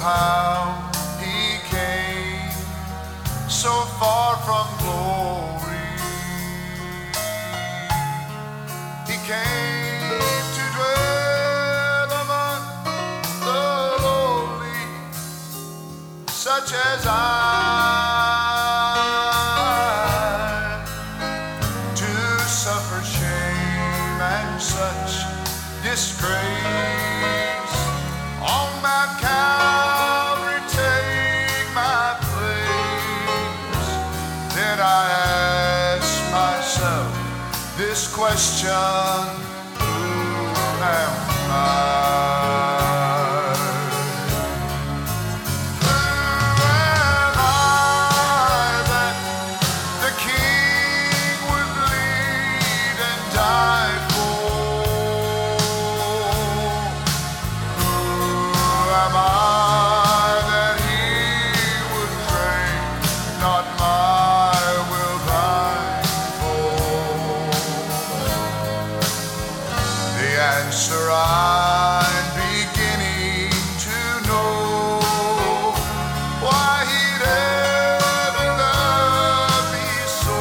how he came so far from glory. He came to dwell among the lowly, such as I, I ask myself this question Who am I? Answer I'm beginning to know why he'd ever love me so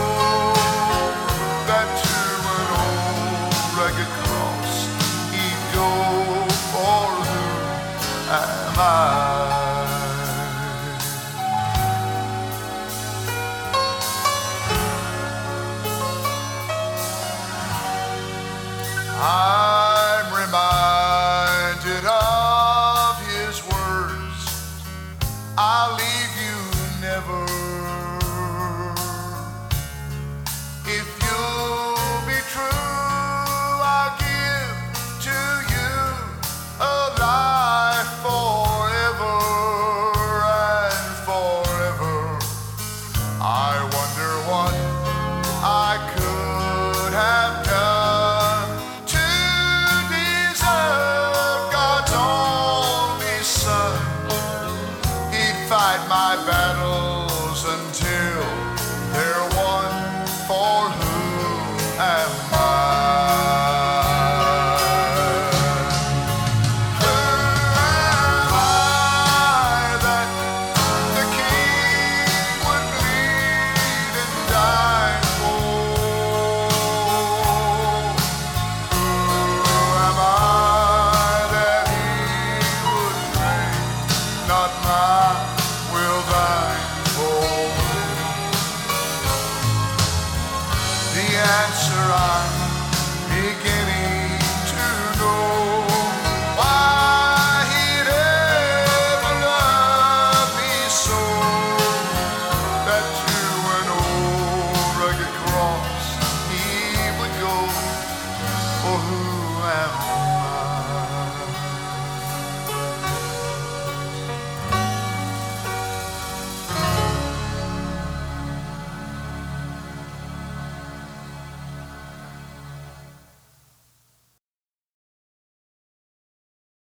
that to an old rugged cross he'd go for who am I? I'm